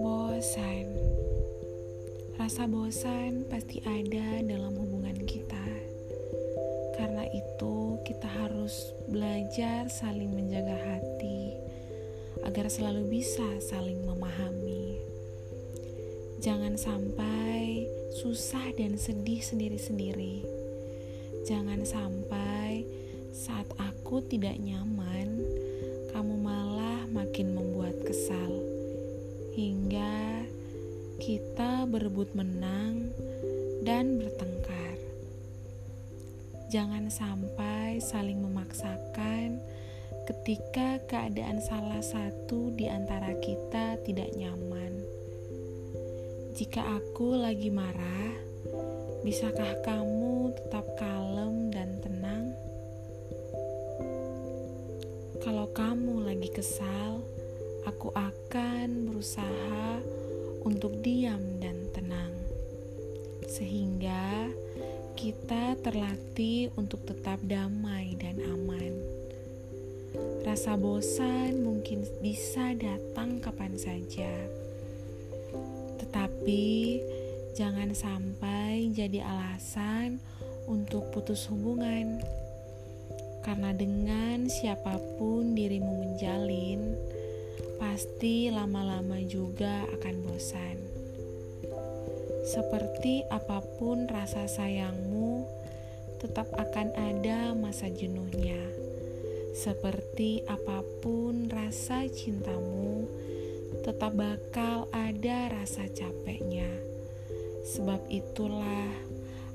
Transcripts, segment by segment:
Bosan. Rasa bosan pasti ada dalam hubungan kita. Karena itu, kita harus belajar saling menjaga hati agar selalu bisa saling memahami. Jangan sampai susah dan sedih sendiri-sendiri. Jangan sampai saat aku tidak nyaman, makin membuat kesal hingga kita berebut menang dan bertengkar. Jangan sampai saling memaksakan ketika keadaan salah satu di antara kita tidak nyaman. Jika aku lagi marah, bisakah kamu tetap kalem dan tenang? Kalau kamu lagi kesal, aku akan berusaha untuk diam dan tenang, sehingga kita terlatih untuk tetap damai dan aman. Rasa bosan mungkin bisa datang kapan saja, tetapi jangan sampai jadi alasan untuk putus hubungan, karena dengan siapa pun dirimu menjalin pasti lama-lama juga akan bosan. Seperti apa pun rasa sayangmu, tetap akan ada masa jenuhnya. Seperti apa pun rasa cintamu, tetap bakal ada rasa capeknya. Sebab itulah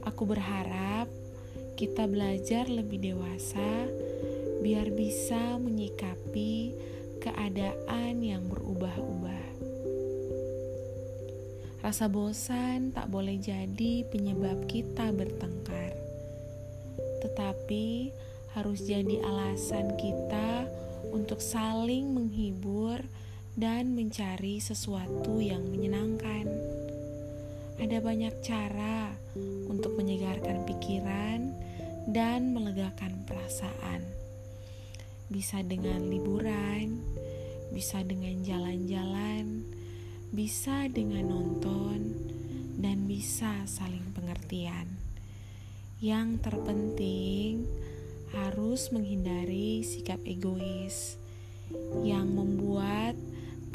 aku berharap kita belajar lebih dewasa biar bisa menyikapi keadaan yang berubah-ubah. Rasa bosan tak boleh jadi penyebab kita bertengkar, tetapi harus jadi alasan kita untuk saling menghibur dan mencari sesuatu yang menyenangkan. Ada banyak cara untuk menyegarkan pikiran dan melegakan perasaan bisa dengan liburan, bisa dengan jalan-jalan, bisa dengan nonton, dan bisa saling pengertian. Yang terpenting harus menghindari sikap egois yang membuat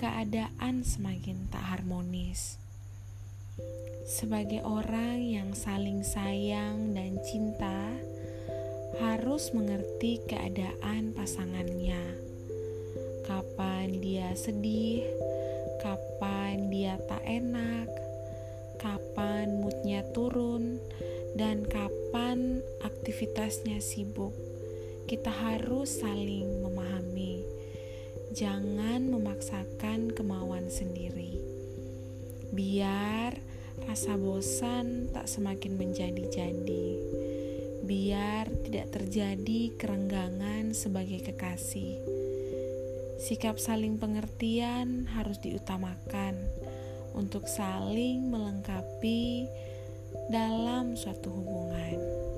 keadaan semakin tak harmonis. Sebagai orang yang saling sayang dan cinta, harus mengerti keadaan pasangannya. Kapan dia sedih, kapan dia tak enak, kapan moodnya turun, dan kapan aktivitasnya sibuk. Kita harus saling memahami. Jangan memaksakan kemauan sendiri. Biar rasa bosan tak semakin menjadi-jadi tidak terjadi kerenggangan sebagai kekasih. Sikap saling pengertian harus diutamakan untuk saling melengkapi dalam suatu hubungan.